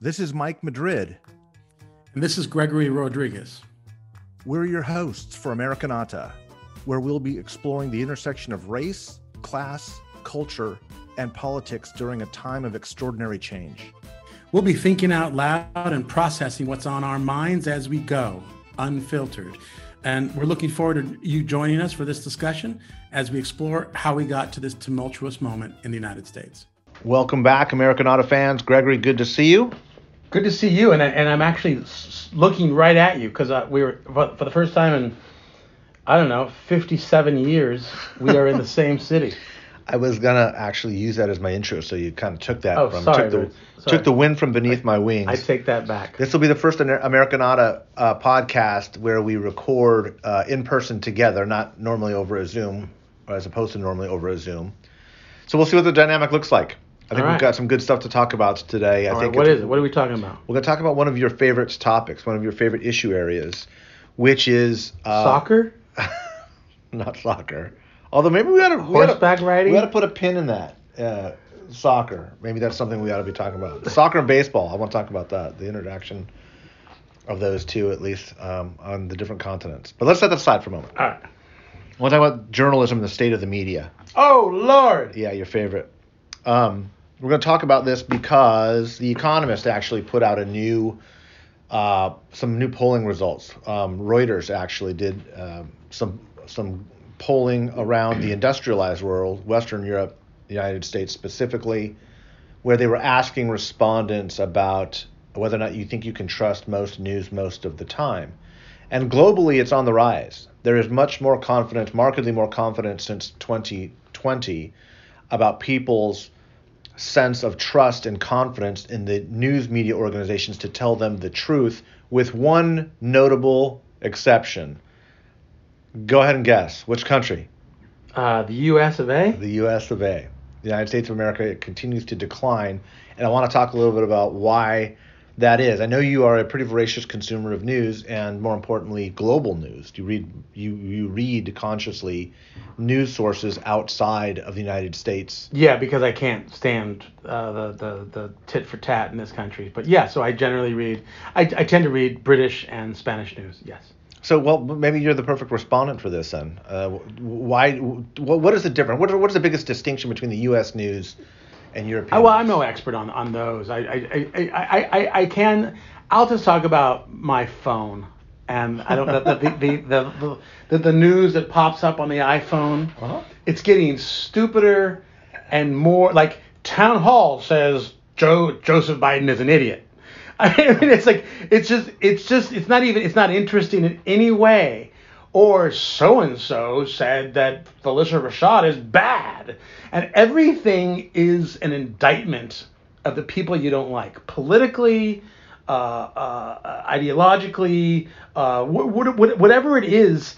This is Mike Madrid. And this is Gregory Rodriguez. We're your hosts for Americanata, where we'll be exploring the intersection of race, class, culture, and politics during a time of extraordinary change. We'll be thinking out loud and processing what's on our minds as we go, unfiltered. And we're looking forward to you joining us for this discussion as we explore how we got to this tumultuous moment in the United States. Welcome back, Americanata fans. Gregory, good to see you. Good to see you, and, I, and I'm actually looking right at you because uh, we were for the first time in I don't know 57 years we are in the same city. I was gonna actually use that as my intro, so you kind of took that oh, from sorry, took the sorry. took the wind from beneath I, my wings. I take that back. This will be the first Americanata uh, podcast where we record uh, in person together, not normally over a Zoom, as opposed to normally over a Zoom. So we'll see what the dynamic looks like. I think we've got some good stuff to talk about today. All I think right, what is it? What are we talking about? We're going to talk about one of your favorite topics, one of your favorite issue areas, which is uh, soccer. not soccer. Although maybe we ought to horseback we riding. We ought to put a pin in that. Uh, soccer. Maybe that's something we ought to be talking about. soccer and baseball. I want to talk about that. The interaction of those two, at least um, on the different continents. But let's set that aside for a moment. All right. I want to talk about journalism and the state of the media. Oh Lord. Yeah, your favorite. Um, we're going to talk about this because the Economist actually put out a new, uh, some new polling results. Um, Reuters actually did uh, some some polling around the industrialized world, Western Europe, the United States specifically, where they were asking respondents about whether or not you think you can trust most news most of the time. And globally, it's on the rise. There is much more confidence, markedly more confidence since 2020 about people's sense of trust and confidence in the news media organizations to tell them the truth, with one notable exception. Go ahead and guess. Which country? Uh, the U.S. of A. The U.S. of A. The United States of America continues to decline, and I want to talk a little bit about why that is. I know you are a pretty voracious consumer of news, and more importantly, global news. You read you you read consciously news sources outside of the United States. Yeah, because I can't stand uh, the, the the tit for tat in this country. But yeah, so I generally read. I, I tend to read British and Spanish news. Yes. So well, maybe you're the perfect respondent for this then. Uh, why? What is the difference? What, what is the biggest distinction between the U.S. news? And European. Oh, well, I'm no expert on on those. I I, I, I, I, I can. I'll just talk about my phone and I don't the the, the, the, the, the news that pops up on the iPhone. Uh-huh. It's getting stupider and more like town hall says Joe Joseph Biden is an idiot. I mean, it's like it's just it's just it's not even it's not interesting in any way or so and so said that Phylicia Rashad is bad. And everything is an indictment of the people you don't like politically, uh, uh, ideologically, uh, wh- wh- whatever it is.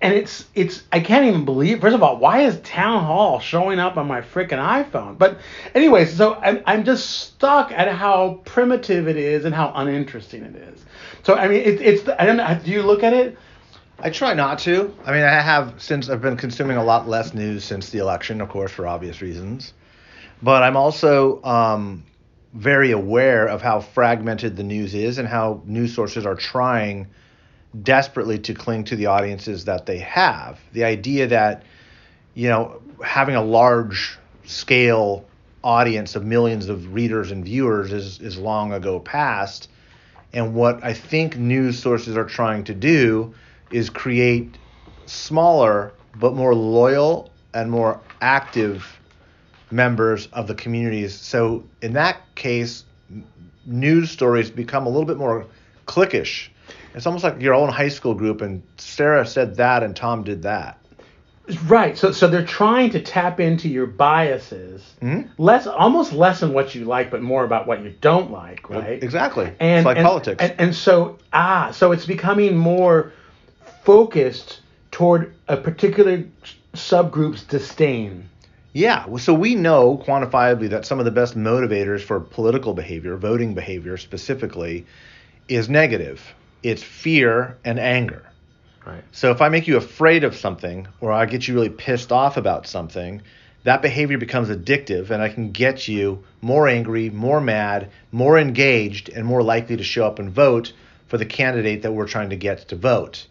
And it's it's I can't even believe. First of all, why is Town Hall showing up on my freaking iPhone? But anyways, so I'm I'm just stuck at how primitive it is and how uninteresting it is. So I mean, it, it's I don't know. Do you look at it? I try not to. I mean, I have since I've been consuming a lot less news since the election, of course, for obvious reasons. But I'm also um, very aware of how fragmented the news is and how news sources are trying desperately to cling to the audiences that they have. The idea that, you know, having a large scale audience of millions of readers and viewers is, is long ago past. And what I think news sources are trying to do is create smaller but more loyal and more active members of the communities. So in that case, news stories become a little bit more cliquish. It's almost like your own high school group, and Sarah said that, and Tom did that. Right. So so they're trying to tap into your biases, mm-hmm. less almost less than what you like, but more about what you don't like. Right. Exactly. And it's like and, politics. And, and so ah, so it's becoming more focused toward a particular subgroup's disdain. Yeah, so we know quantifiably that some of the best motivators for political behavior, voting behavior specifically, is negative. It's fear and anger. Right. So if I make you afraid of something or I get you really pissed off about something, that behavior becomes addictive and I can get you more angry, more mad, more engaged, and more likely to show up and vote for the candidate that we're trying to get to vote.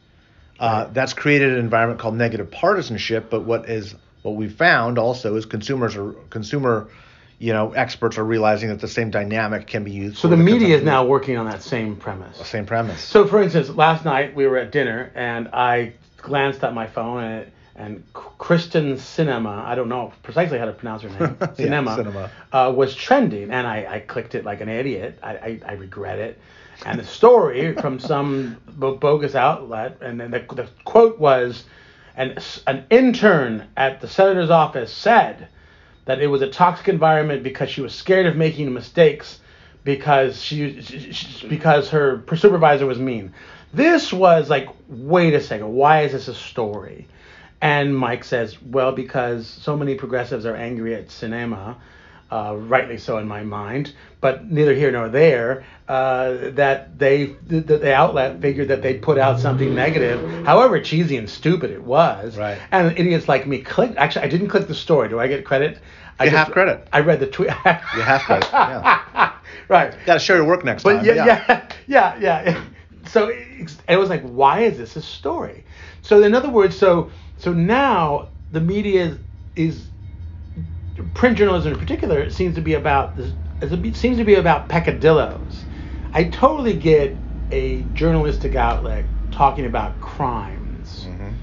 Uh, that's created an environment called negative partisanship. But what is what we found also is consumers are consumer, you know, experts are realizing that the same dynamic can be used. So for the media is now working on that same premise. same premise. So, for instance, last night we were at dinner and I glanced at my phone and, and Kyrsten Sinema, I don't know precisely how to pronounce her name, Yeah, Sinema, Sinema. Uh, was trending. And I, I clicked it like an idiot. I, I, I regret it. And the story from some bogus outlet, and then the, the quote was an, an intern at the senator's office said that it was a toxic environment because she was scared of making mistakes because she, she, she- because her supervisor was mean. This was like, wait a second, why is this a story? And Mike says, well, because so many progressives are angry at Sinema, uh, rightly so in my mind, but neither here nor there, uh, that they that the outlet figured that they put out something negative, however cheesy and stupid it was. Right. And idiots like me clicked. Actually, I didn't click the story. Do I get credit? I You have credit. I read the tweet. You have credit, yeah. right. Got to show your work next But time. yeah, yeah, yeah, yeah. So it's- it was like, why is this a story? So in other words, so so now the media is, is print journalism in particular seems to be about this. It seems to be about peccadillos. I totally get a journalistic outlet talking about crimes, Mhm.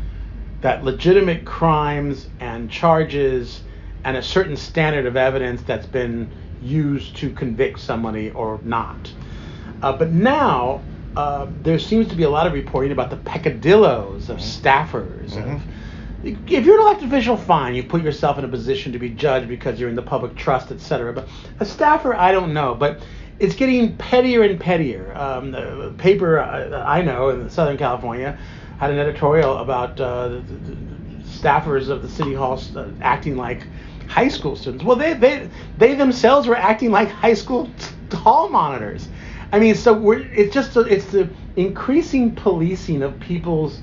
that legitimate crimes and charges and a certain standard of evidence that's been used to convict somebody or not. Uh, but now uh, there seems to be a lot of reporting about the peccadillos of staffers. Of, if you're an elected official, fine, you put yourself in a position to be judged because you're in the public trust, etc. But a staffer, I don't know. But it's getting pettier and pettier. Um, the paper uh, I know in Southern California had an editorial about uh, the, the, staffers of the city hall uh, acting like high school students. Well, they they they themselves were acting like high school hall monitors. I mean, so it's just it's the increasing policing of people's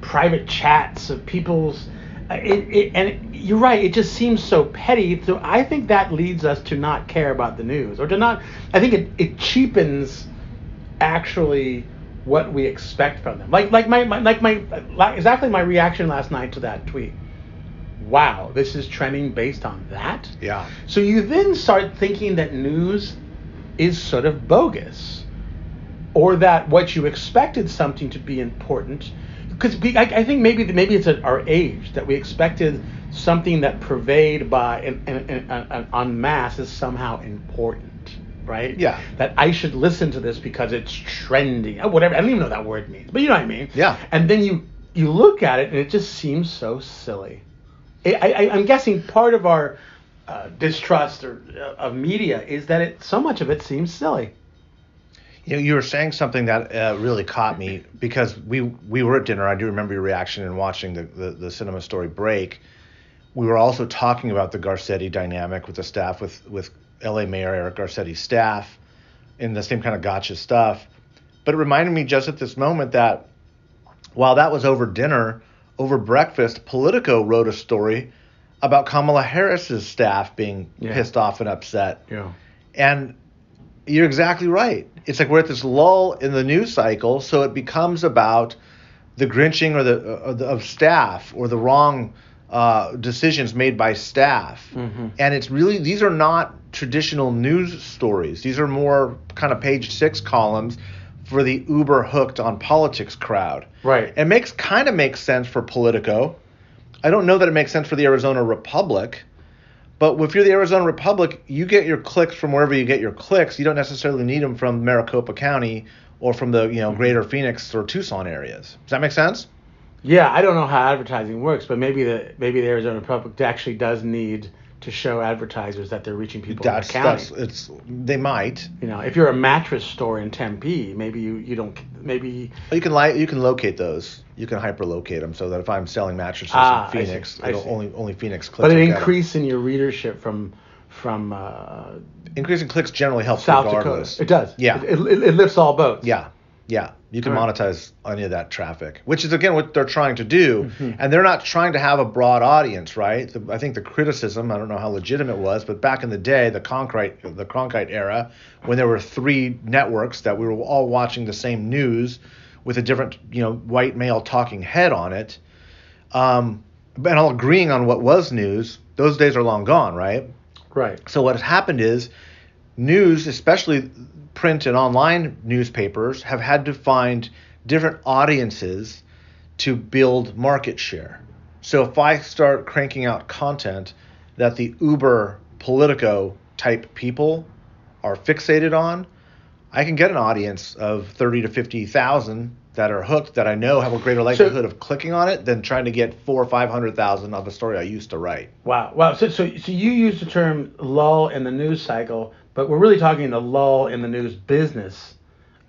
private chats of people's uh, it, it, and you're right it just seems so petty. So i think that leads us to not care about the news or to not i think it, it cheapens actually what we expect from them. Like like my, my like my like exactly my reaction last night to that tweet. Wow this is trending based on that? Yeah. so you then start thinking that news is sort of bogus, or that what you expected something to be important, because I, I think maybe maybe it's at our age that we expected something that pervade by an, an, an, en masse is somehow important, right? Yeah. That I should listen to this because it's trending, whatever. I don't even know what that word means, but you know what I mean. Yeah. And then you you look at it and it just seems so silly. I, I, I'm guessing part of our uh, distrust or, uh, of media is that it so much of it seems silly. You know, you were saying something that uh, really caught me because we we were at dinner. I do remember your reaction in watching the, the, the Sinema story break. We were also talking about the Garcetti dynamic with the staff, with with L.A. Mayor Eric Garcetti's staff, in the same kind of gotcha stuff. But it reminded me just at this moment that while that was over dinner, over breakfast, Politico wrote a story about Kamala Harris's staff being Yeah. pissed off and upset. Yeah. And you're exactly right. It's like we're at this lull in the news cycle, so it becomes about the grinching or the, uh, the of staff or the wrong uh, decisions made by staff. Mhm. And it's really these are not traditional news stories. These are more kind of page six columns for the uber hooked on politics crowd. Right. It makes kind of makes sense for Politico. I don't know that it makes sense for the Arizona Republic. But if you're the Arizona Republic, you get your clicks from wherever you get your clicks. You don't necessarily need them from Maricopa County or from the you know mm-hmm. greater Phoenix or Tucson areas. Does that make sense? Yeah, I don't know how advertising works, but maybe the maybe the Arizona Republic actually does need to show advertisers that they're reaching people That's in the county. that's it's they might. you know, if you're a mattress store in Tempe, maybe you, you don't maybe You can li- you can locate those. You can hyperlocate them so that if I'm selling mattresses Ah, in Phoenix, I it'll see. only only Phoenix clicks. but an will get 'em. increase in your readership from from uh, increasing clicks generally helps South regardless. Dakota. It does. Yeah. It, it, it lifts all boats. Yeah, yeah. You can Right. monetize any of that traffic, which is again what they're trying to do, Mm-hmm. and they're not trying to have a broad audience, right? The, I think the criticism, I don't know how legitimate it was, but back in the day, the Cronkite, the Cronkite era, when there were three networks that we were all watching the same news with a different, you know, white male talking head on it, um, and all agreeing on what was news, those days are long gone, right? Right. So what has happened is news, especially print and online newspapers, have had to find different audiences to build market share. So if I start cranking out content that the Uber Politico type people are fixated on, I can get an audience of 30 to 50,000 that are hooked that I know have a greater likelihood of clicking on it than trying to get four or 500,000 of a story I used to write. Wow. Wow. So, so, so you use the term lull in the news cycle, but we're really talking the lull in the news business,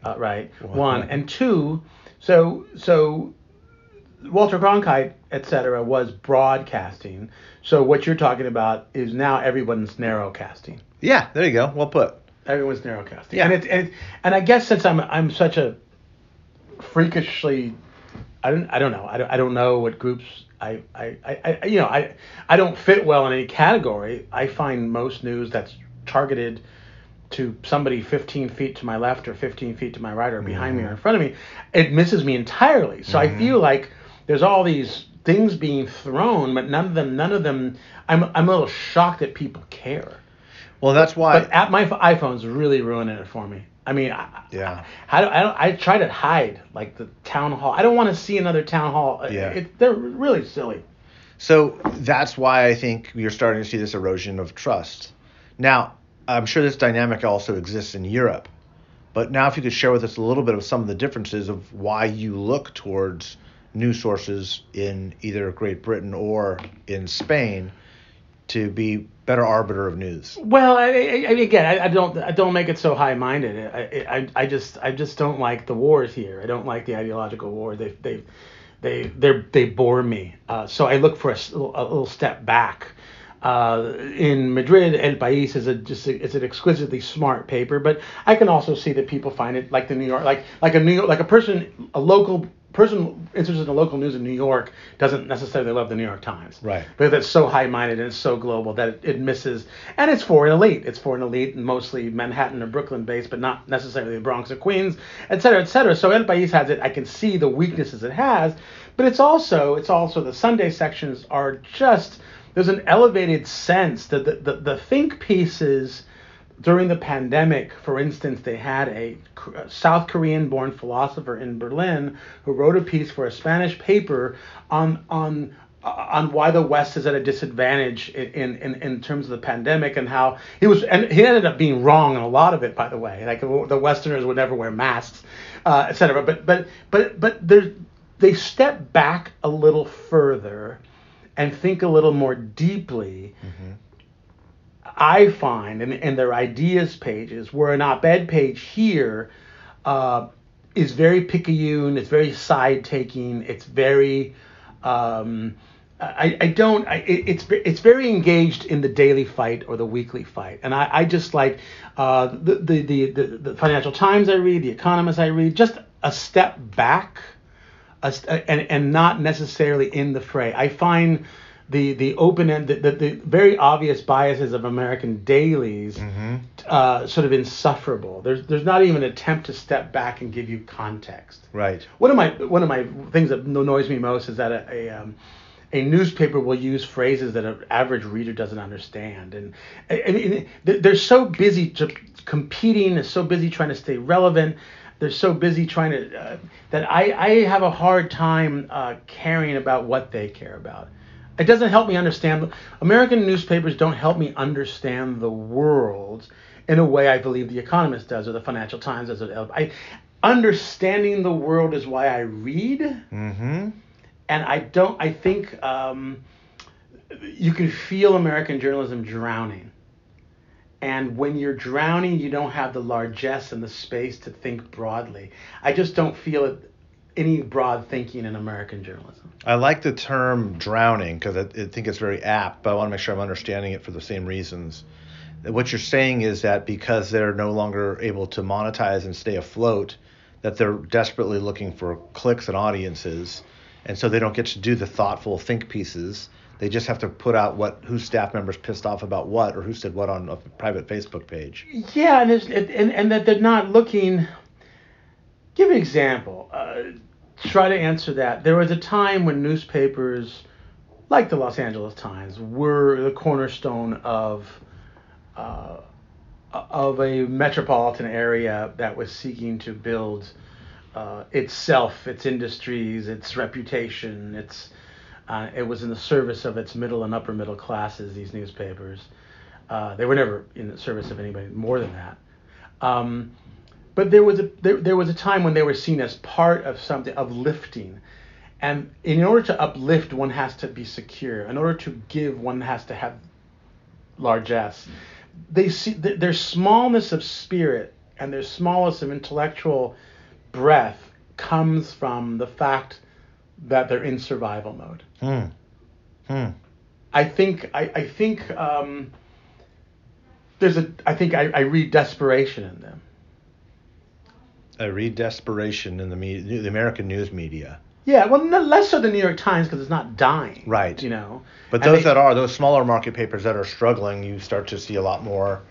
uh, right? One and two. So, so Walter Cronkite, et cetera, was broadcasting. So what you're talking about is now everyone's narrowcasting. Yeah, there you go. Well put. Everyone's narrowcasting. Yeah. And it, and it, and I guess since I'm I'm such a freakishly I don't I don't know I don't, I don't know what groups I, I, I, I you know I I don't fit well in any category. I find most news that's targeted to somebody 15 feet to my left or 15 feet to my right or behind me or in mm-hmm. front of me, it misses me entirely. So I mm-hmm. feel like there's all these things being thrown, but none of them none of them I'm I'm a little shocked that people care. Well, that's why. But at my iPhone's really ruining it for me. I mean, I, Yeah. I, I, don't, I try to hide like the town hall. I don't want to see another town hall. Uh, yeah. It, they're really silly. So that's why I think you're starting to see this erosion of trust. Now, I'm sure this dynamic also exists in Europe. But now, if you could share with us a little bit of some of the differences of why you look towards news sources in either Great Britain or in Spain to be better arbiter of news. Well, I, I, again, I, I don't I don't make it so high-minded. I, I, I just I just don't like the wars here. I don't like the ideological war. They they they they they bore me. Uh, so I look for a little step back. Uh, in Madrid, El País is a just a, it's an exquisitely smart paper, but I can also see that people find it like the New York, like like a New York, like a person, a local person interested in local news in New York doesn't necessarily love the New York Times, Right. Because it's so high-minded and it's so global that it, it misses, and it's for an elite. It's for an elite, mostly Manhattan or Brooklyn-based, but not necessarily the Bronx or Queens, et cetera, et cetera. So El País has it. I can see the weaknesses it has, but it's also it's also the Sunday sections are just there's an elevated sense that the, the, the think pieces during the pandemic, for instance, they had a South Korean born philosopher in Berlin who wrote a piece for a Spanish paper on on on why the West is at a disadvantage in, in, in terms of the pandemic and how he was and he ended up being wrong in a lot of it by the way. Like the Westerners would never wear masks uh, etc but but but but they step back a little further and think a little more deeply I find in, in their ideas pages, where an op-ed page here uh, is very picayune, it's very side-taking, it's very um, I, I don't I, it's it's very engaged in the daily fight or the weekly fight, and I, I just like uh, the, the the the Financial Times I read, the Economist I read, just a step back a and and not necessarily in the fray. I find the the open end the, the, the very obvious biases of American dailies uh, sort of insufferable. There's there's not even an attempt to step back and give you context. Right. One of my one of my things that annoys me most is that a a, um, a newspaper will use phrases that an average reader doesn't understand, and I, mean they- they're so busy to competing, they're so busy trying to stay relevant. They're so busy trying to uh, that I, I have a hard time uh, caring about what they care about. It doesn't help me understand. American newspapers don't help me understand the world in a way I believe The Economist does, or the Financial Times does. I, understanding the world is why I read, Mm-hmm. and I don't. I think um, you can feel American journalism drowning, and when you're drowning, you don't have the largesse and the space to think broadly. I just don't feel it, any broad thinking in American journalism. I like the term drowning because I, I think it's very apt, but I want to make sure I'm understanding it for the same reasons. What you're saying is that because they're no longer able to monetize and stay afloat, that they're desperately looking for clicks and audiences, and so they don't get to do the thoughtful think pieces. They just have to put out what whose staff members pissed off about what or who said what on a private Facebook page. Yeah, and and and that they're not looking. Give an example. Uh, try to answer that. There was a time when newspapers, like the Los Angeles Times, were the cornerstone of. Uh, of a metropolitan area that was seeking to build uh, itself, its industries, its reputation, its uh, it was in the service of its middle and upper middle classes. These newspapers, uh, they were never in the service of anybody more than that. Um, but there was a there, there was a time when they were seen as part of something of lifting, and in order to uplift, one has to be secure. In order to give, one has to have largesse they see th- their smallness of spirit and their smallness of intellectual breadth comes from the fact that they're in survival mode. Hmm. Hmm. I think I, I think um, there's a I think I, I read desperation in them. I read desperation in the media, the American news media. Yeah, well, no, less so the New York Times because it's not dying. Right. You know. But And those they- that are, those smaller market papers that are struggling, you start to see a lot more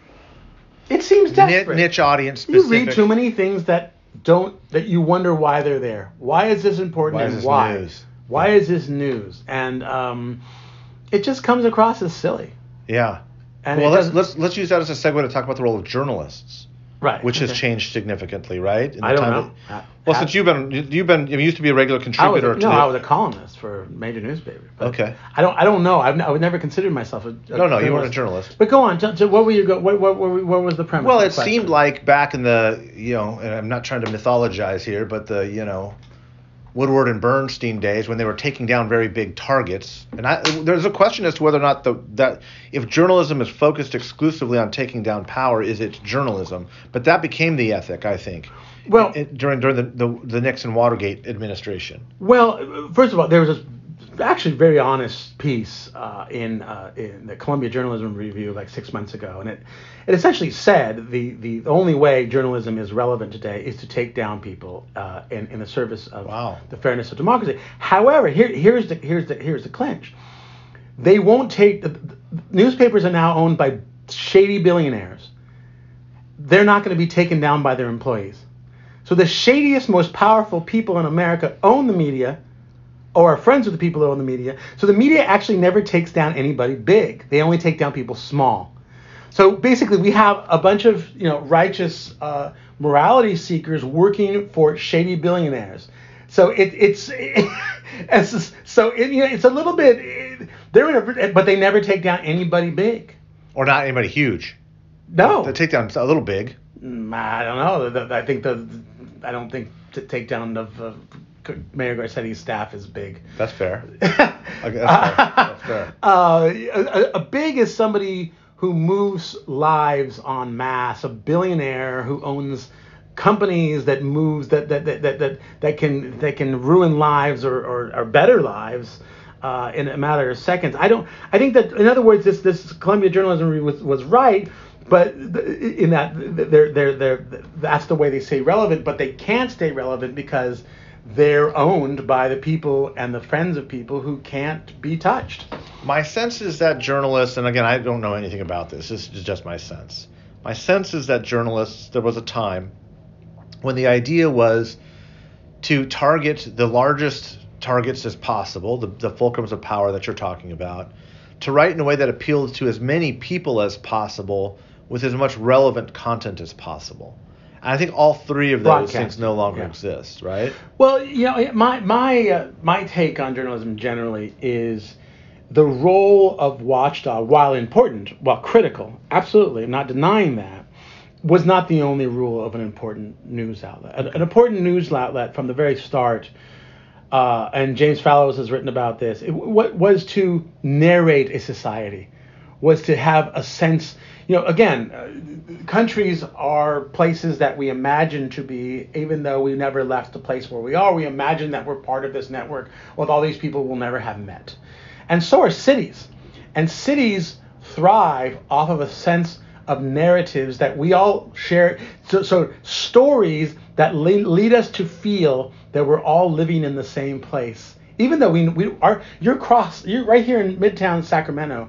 It seems desperate. niche audience You read too many things that don't that you wonder why they're there. Why is this important Why is and this why? news? Why is this news? And um, it just comes across as silly. Yeah. And well, let's let's let's use that as a segue to talk about the role of journalists, right, which has changed significantly, right? In the I don't time know. that- well, I- since you've been you've been you used to be a regular contributor. I was no, the, I was a columnist for a major newspaper. Okay. I don't I don't know. I've, I would never consider myself a, a No, no, you weren't a journalist. But go on. T- t- what were you go? What, what, what, what was the premise? Well, it seemed like back in the, you know, and I'm not trying to mythologize here, but the, you know, Woodward and Bernstein days when they were taking down very big targets. And I, there's a question as to whether or not the that if journalism is focused exclusively on taking down power, is it journalism? But that became the ethic, I think. Well- it, during during the, the the Nixon Watergate administration. Well, first of all, there was a actually very honest piece uh, in uh, in the Columbia Journalism Review like six months ago, and it it essentially said the the only way journalism is relevant today is to take down people uh, in in the service of Wow. the fairness of democracy. However, here here's the here's the here's the clinch. They won't take the, the newspapers are now owned by shady billionaires. They're not going to be taken down by their employees. So the shadiest, most powerful people in America own the media, or are friends with the people who own the media. So the media actually never takes down anybody big. They only take down people small. So basically, we have a bunch of you know righteous uh, morality seekers working for shady billionaires. So it, it's it's just- so it, you know, it's a little bit they're in a but they never take down anybody big. Or not anybody huge. No, The takedown a little big. Mm, I don't know. I think the I don't think the takedown of uh, Mayor Garcetti's staff is big. That's fair. Okay, that's fair. That's fair. Uh, a, a big is somebody who moves lives en masse. A billionaire who owns companies that moves that that that that that, that can that can ruin lives or or, or better lives. Uh, in a matter of seconds, I don't. I think that, in other words, this this Columbia Journalism Review was, was right, but in that they're they're they're that's the way they stay relevant, but they can't stay relevant because they're owned by the people and the friends of people who can't be touched. My sense is that journalists, and again, I don't know anything about this. This is just my sense. My sense is that journalists, there was a time when the idea was to target the largest targets as possible, the, the fulcrums of power that you're talking about, to write in a way that appeals to as many people as possible with as much relevant content as possible. I think all three of those things no longer yeah. exist, right? Well, you know, my my uh, my take on journalism generally is the role of watchdog, while important, while critical, absolutely, I'm not denying that, was not the only rule of an important news outlet. An, an important news outlet from the very start, uh, and James Fallows has written about this. It, what was to narrate a society, was to have a sense. You know, again, uh, countries are places that we imagine to be, even though we never left the place where we are. We imagine that we're part of this network with all these people we'll never have met, and so are cities. And cities thrive off of a sense of narratives that we all share. So, so stories that lead, lead us to feel that we're all living in the same place. Even though we, we are, you're cross, you're right here in Midtown Sacramento.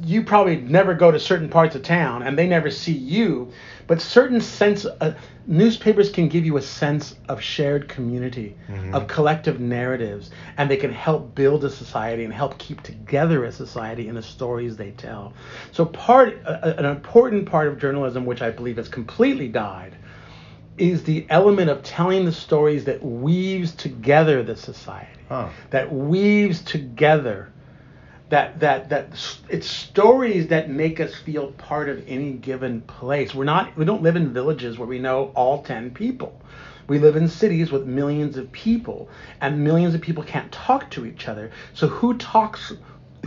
You probably never go to certain parts of town, and they never see you. But certain sense, uh, newspapers can give you a sense of shared community, mm-hmm. of collective narratives, and they can help build a society and help keep together a society in the stories they tell. So, part, uh, an important part of journalism, which I believe has completely died, is the element of telling the stories that weaves together the society, huh. that weaves together that that that it's stories that make us feel part of any given place. We're not we don't live in villages where we know all 10 people. We live in cities with millions of people and millions of people can't talk to each other. So who talks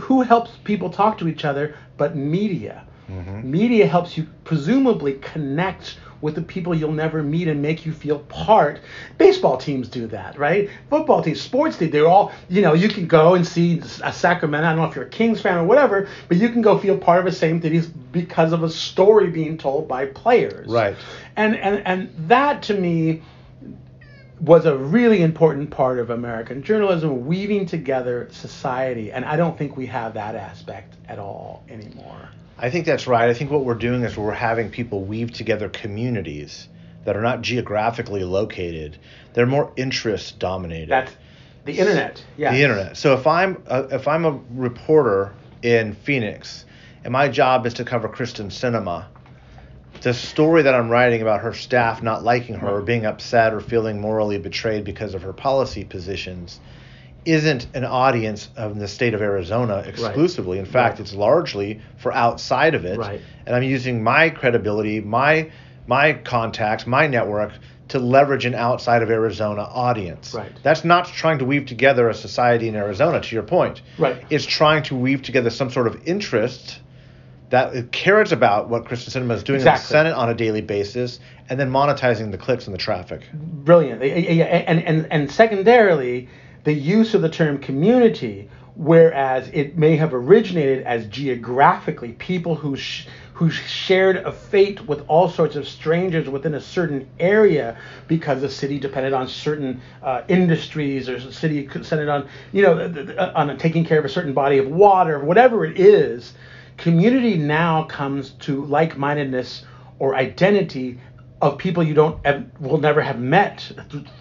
who helps people talk to each other but media? Mm-hmm. Media helps you presumably connect with the people you'll never meet and make you feel part. Baseball teams do that, right? Football teams, sports teams, they're all, you know, you can go and see a Sacramento. I don't know if you're a Kings fan or whatever, but you can go feel part of the same thing because of a story being told by players. Right. And and and that to me was a really important part of American journalism, weaving together society. And I don't think we have that aspect at all anymore. I think that's right. I think what we're doing is we're having people weave together communities that are not geographically located. They're more interest dominated. That's the internet. Yeah. The internet. So if I'm a, if I'm a reporter in Phoenix and my job is to cover Kyrsten Sinema, the story that I'm writing about her staff not liking her or being upset or feeling morally betrayed because of her policy positions isn't an audience of the state of Arizona exclusively. Right. In fact, right. it's largely for outside of it. Right. And I'm using my credibility, my my contacts, my network to leverage an outside of Arizona audience. Right. That's not trying to weave together a society in Arizona, to your point. Right. It's trying to weave together some sort of interest that cares about what Kyrsten Sinema is doing exactly. in the Senate on a daily basis, and then monetizing the clicks and the traffic. Brilliant. And and and secondarily, the use of the term community, whereas it may have originated as geographically people who sh- who shared a fate with all sorts of strangers within a certain area because the city depended on certain uh, industries or the city depended on you know on taking care of a certain body of water whatever it is. Community now comes to like-mindedness or identity of people you don't will never have met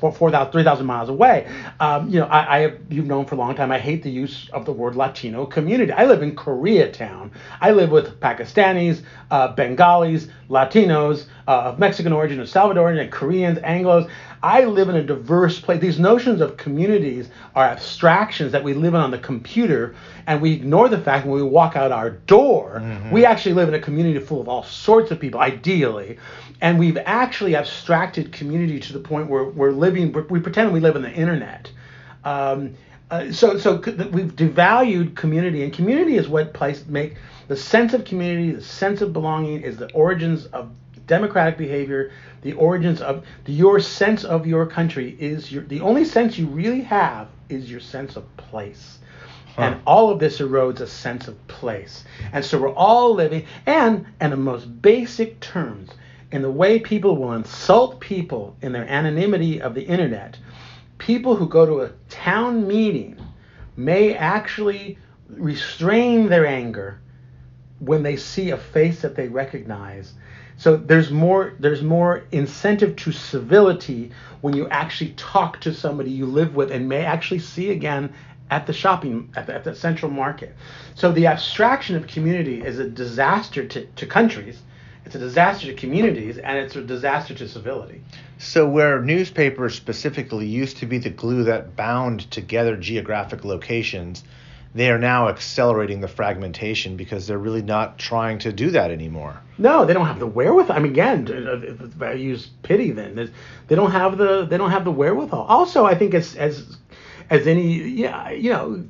4,000, 3,000 miles away. Um, you know, I, I have, you've known for a long time, I hate the use of the word Latino community. I live in Koreatown. I live with Pakistanis, uh, Bengalis, Latinos uh, of Mexican origin, of Salvadorian, and Koreans, Anglos. I live in a diverse place. These notions of communities are abstractions that we live in on the computer, and we ignore the fact when we walk out our door, mm-hmm. we actually live in a community full of all sorts of people, ideally. And we've actually abstracted community to the point where we're living, we pretend we live on the internet. Um, uh, so, so we've devalued community, and community is what place make the sense of community, the sense of belonging, is the origins of democratic behavior, the origins of your sense of your country is your the only sense you really have is your sense of place. Huh. And all of this erodes a sense of place. And so we're all living, and in the most basic terms, in the way people will insult people in their anonymity of the internet, people who go to a town meeting may actually restrain their anger when they see a face that they recognize. So there's more there's more incentive to civility when you actually talk to somebody you live with and may actually see again at the shopping at the, at the central market. So the abstraction of community is a disaster to, to countries it's a disaster to communities and it's a disaster to civility. So, where newspapers specifically used to be the glue that bound together geographic locations, they are now accelerating the fragmentation because they're really not trying to do that anymore. No, they don't have the wherewithal. I mean, again, I use pity. Then they don't have the they don't have the wherewithal. Also, I think as as as any yeah you know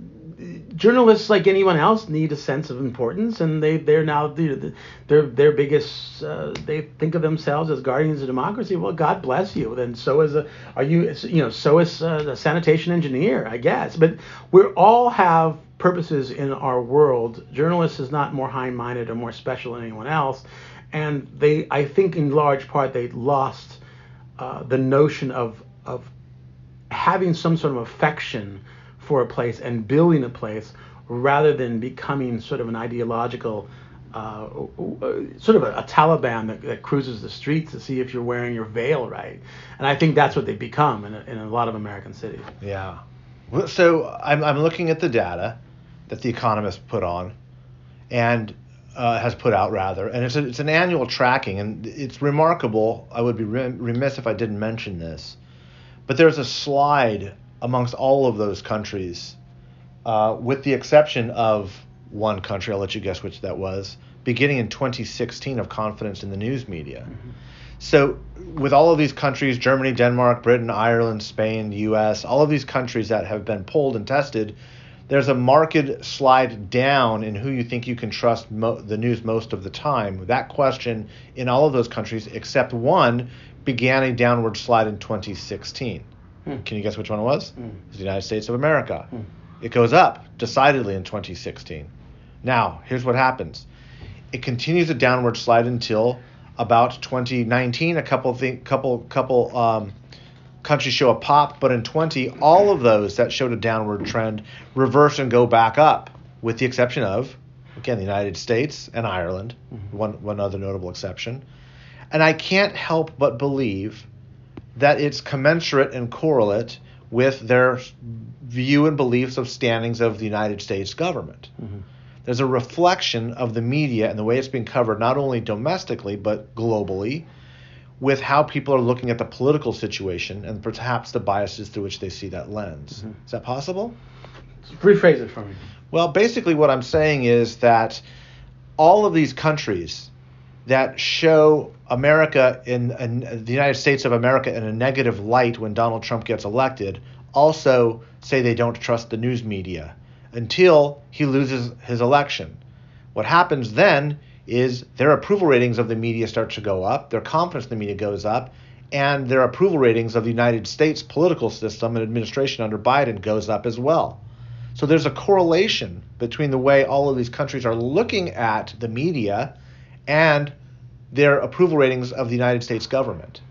journalists like anyone else need a sense of importance and they they're now the, their their biggest uh, they think of themselves as guardians of democracy. Well god bless you then so is a are you you know so is uh, a sanitation engineer i guess. But we all have purposes in our world. Journalists is not more high minded or more special than anyone else and they I think in large part they lost uh, the notion of of having some sort of affection for a place and building a place rather than becoming sort of an ideological uh, sort of a, a Taliban that, that, cruises the streets to see if you're wearing your veil right. And I think that's what they've become in a, in a lot of American cities. Yeah. So I'm, I'm looking at the data that The Economist put on and uh, has put out rather, and it's, a, it's an annual tracking, and it's remarkable. I would be remiss if I didn't mention this, but there's a slide amongst all of those countries, uh, with the exception of one country. I'll let you guess which that was. Beginning in 2016 of confidence in the news media. Mm-hmm. So, with all of these countries Germany, Denmark, Britain, Ireland, Spain, US, all of these countries that have been polled and tested, there's a marked slide down in who you think you can trust mo- the news most of the time. That question in all of those countries, except one, began a downward slide in 2016. Hmm. Can you guess which one it was? It's the United States of America. Hmm. It goes up decidedly in 2016. Now, here's what happens. It continues a downward slide until about 2019. A couple th- couple couple um, countries show a pop, but in 20, all of those that showed a downward trend reverse and go back up, with the exception of, again, the United States and Ireland, mm-hmm. one, one other notable exception. And I can't help but believe that it's commensurate and correlate with their view and beliefs of standings of the United States government. Mm-hmm. There's a reflection of the media and the way it's being covered, not only domestically, but globally with how people are looking at the political situation and perhaps the biases through which they see that lens. Mm-hmm. Is that possible? Rephrase it for me. Well, basically, what I'm saying is that all of these countries that show America in, in, the United States of America in a negative light when Donald Trump gets elected also say they don't trust the news media until he loses his election. What happens then is their approval ratings of the media start to go up, their confidence in the media goes up, and their approval ratings of the United States political system and administration under Biden goes up as well. So there's a correlation between the way all of these countries are looking at the media and their approval ratings of the United States government.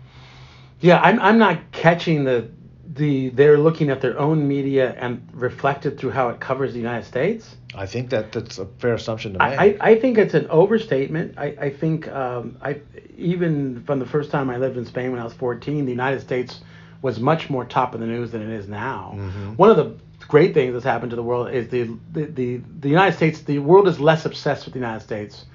Yeah, I'm, I'm not catching the the they're looking at their own media and reflected through how it covers the United States. I think that that's a fair assumption to make. I, I think it's an overstatement. I, I think um, I even from the first time I lived in Spain when I was 14, the United States was much more top of the news than it is now. Mm-hmm. One of the great things that's happened to the world is the, the the the United States. The world is less obsessed with the United States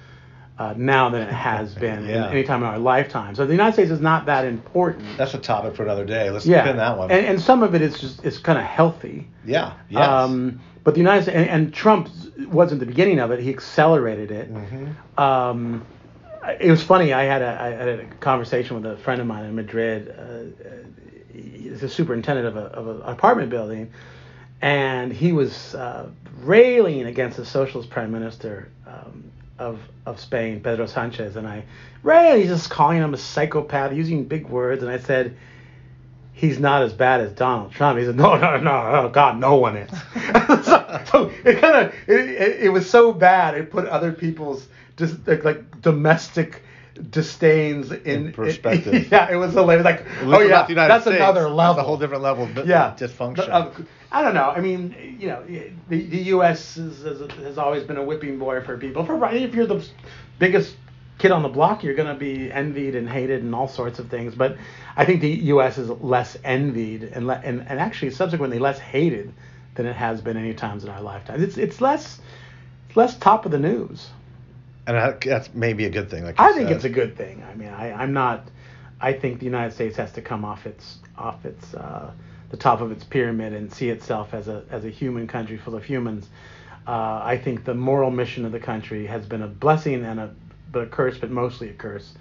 uh, now than it has been yeah. in any time in our lifetime. So the United States is not that important. That's a topic for another day. Let's yeah. spin that one. And, and some of it is just it's kind of healthy. Yeah. Yes. Um, but the United States and, and, Trump wasn't the beginning of it. He accelerated it. Mm-hmm. Um, it was funny. I had a I had a conversation with a friend of mine in Madrid. Uh, he's a superintendent of, a, of an apartment building, and he was uh, railing against the socialist prime minister. Um, of of Spain, Pedro Sanchez, and I really just calling him a psychopath, using big words, and I said he's not as bad as Donald Trump. He said, no, no, no, God, no one is. so, so, it kind of it, it, it, was so bad. It put other people's just like, like domestic disdains in, in perspective. It, yeah, it was hilarious. Like, oh yeah, that's States, another level. That's a whole different level of yeah. dysfunction. Uh, I don't know. I mean, you know, the, the U.S. Is, has always been a whipping boy for people. For if you're the biggest kid on the block, you're going to be envied and hated and all sorts of things. But I think the U.S. is less envied and le- and, and actually subsequently less hated than it has been any times in our lifetime. It's it's less it's less top of the news. And that's maybe a good thing. Like I said. think it's a good thing. I mean, I, I'm not. I think the United States has to come off its off its uh, the top of its pyramid and see itself as a as a human country full of humans. Uh, I think the moral mission of the country has been a blessing and a but a curse, but mostly a curse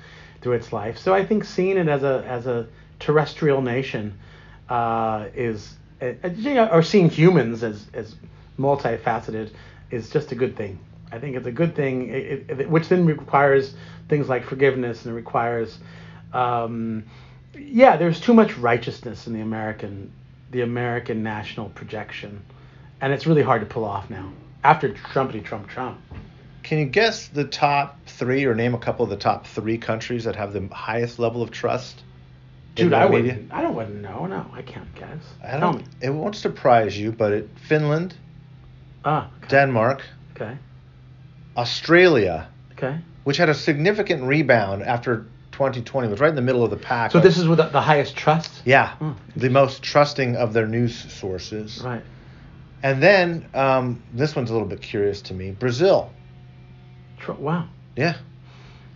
through its life. So I think seeing it as a as a terrestrial nation uh, is, uh, or seeing humans as as multifaceted is just a good thing. I think it's a good thing, it, it, which then requires things like forgiveness and it requires, um, yeah, there's too much righteousness in the American the American national projection, and it's really hard to pull off now after Trumpity Trump Trump. Can you guess the top three, or name a couple of the top three countries that have the highest level of trust? Dude, I media? wouldn't. I don't wouldn't know. No, I can't guess. I Tell don't. me. It won't surprise you, but it, Finland, Ah, okay. Denmark, okay. Australia, Okay. which had a significant rebound after 2020, was right in the middle of the pack. So of- this is with the, the highest trust. yeah, Hmm. the most trusting of their news sources. Right. And then um, this one's a little bit curious to me. Brazil. Wow. Yeah.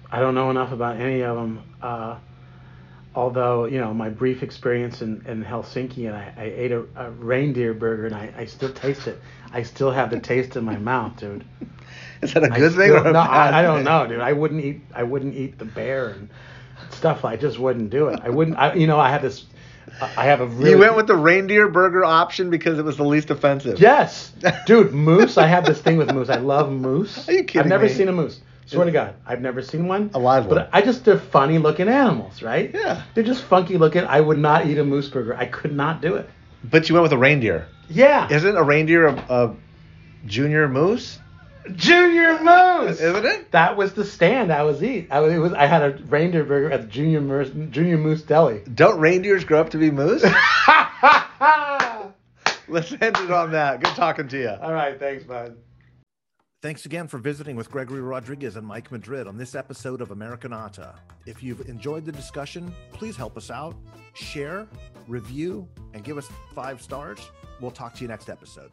I don't know enough about any of them. Uh, although you know my brief experience in, in Helsinki, and I, I ate a, a reindeer burger, and I, I still taste it. I still have the taste in my mouth, dude. Is that a good thing still- or a no, bad I, I don't know, dude. I wouldn't eat. I wouldn't eat the bear and stuff. I just wouldn't do it. I wouldn't. I, you know, I have this. I have a really. You went with the reindeer burger option because it was the least offensive. Yes, dude. Moose. I have this thing with moose. I love moose. Are you kidding I've never me? seen a moose. Swear to God, I've never seen one. A live one. But I just they're funny looking animals, right? Yeah. They're just funky looking. I would not eat a moose burger. I could not do it. But you went with a reindeer. Yeah. Isn't a reindeer a, a junior moose? Junior moose. Isn't it? That was the stand I was eat. I was, it was I had a reindeer burger at the Junior Moose, Junior Moose Deli. Don't reindeers grow up to be moose? Let's end it on that. Good talking to you. All right, thanks, bud. Thanks again for visiting with Gregory Rodriguez and Mike Madrid on this episode of Americanata. If you've enjoyed the discussion, please help us out, share, review, and give us five stars. We'll talk to you next episode.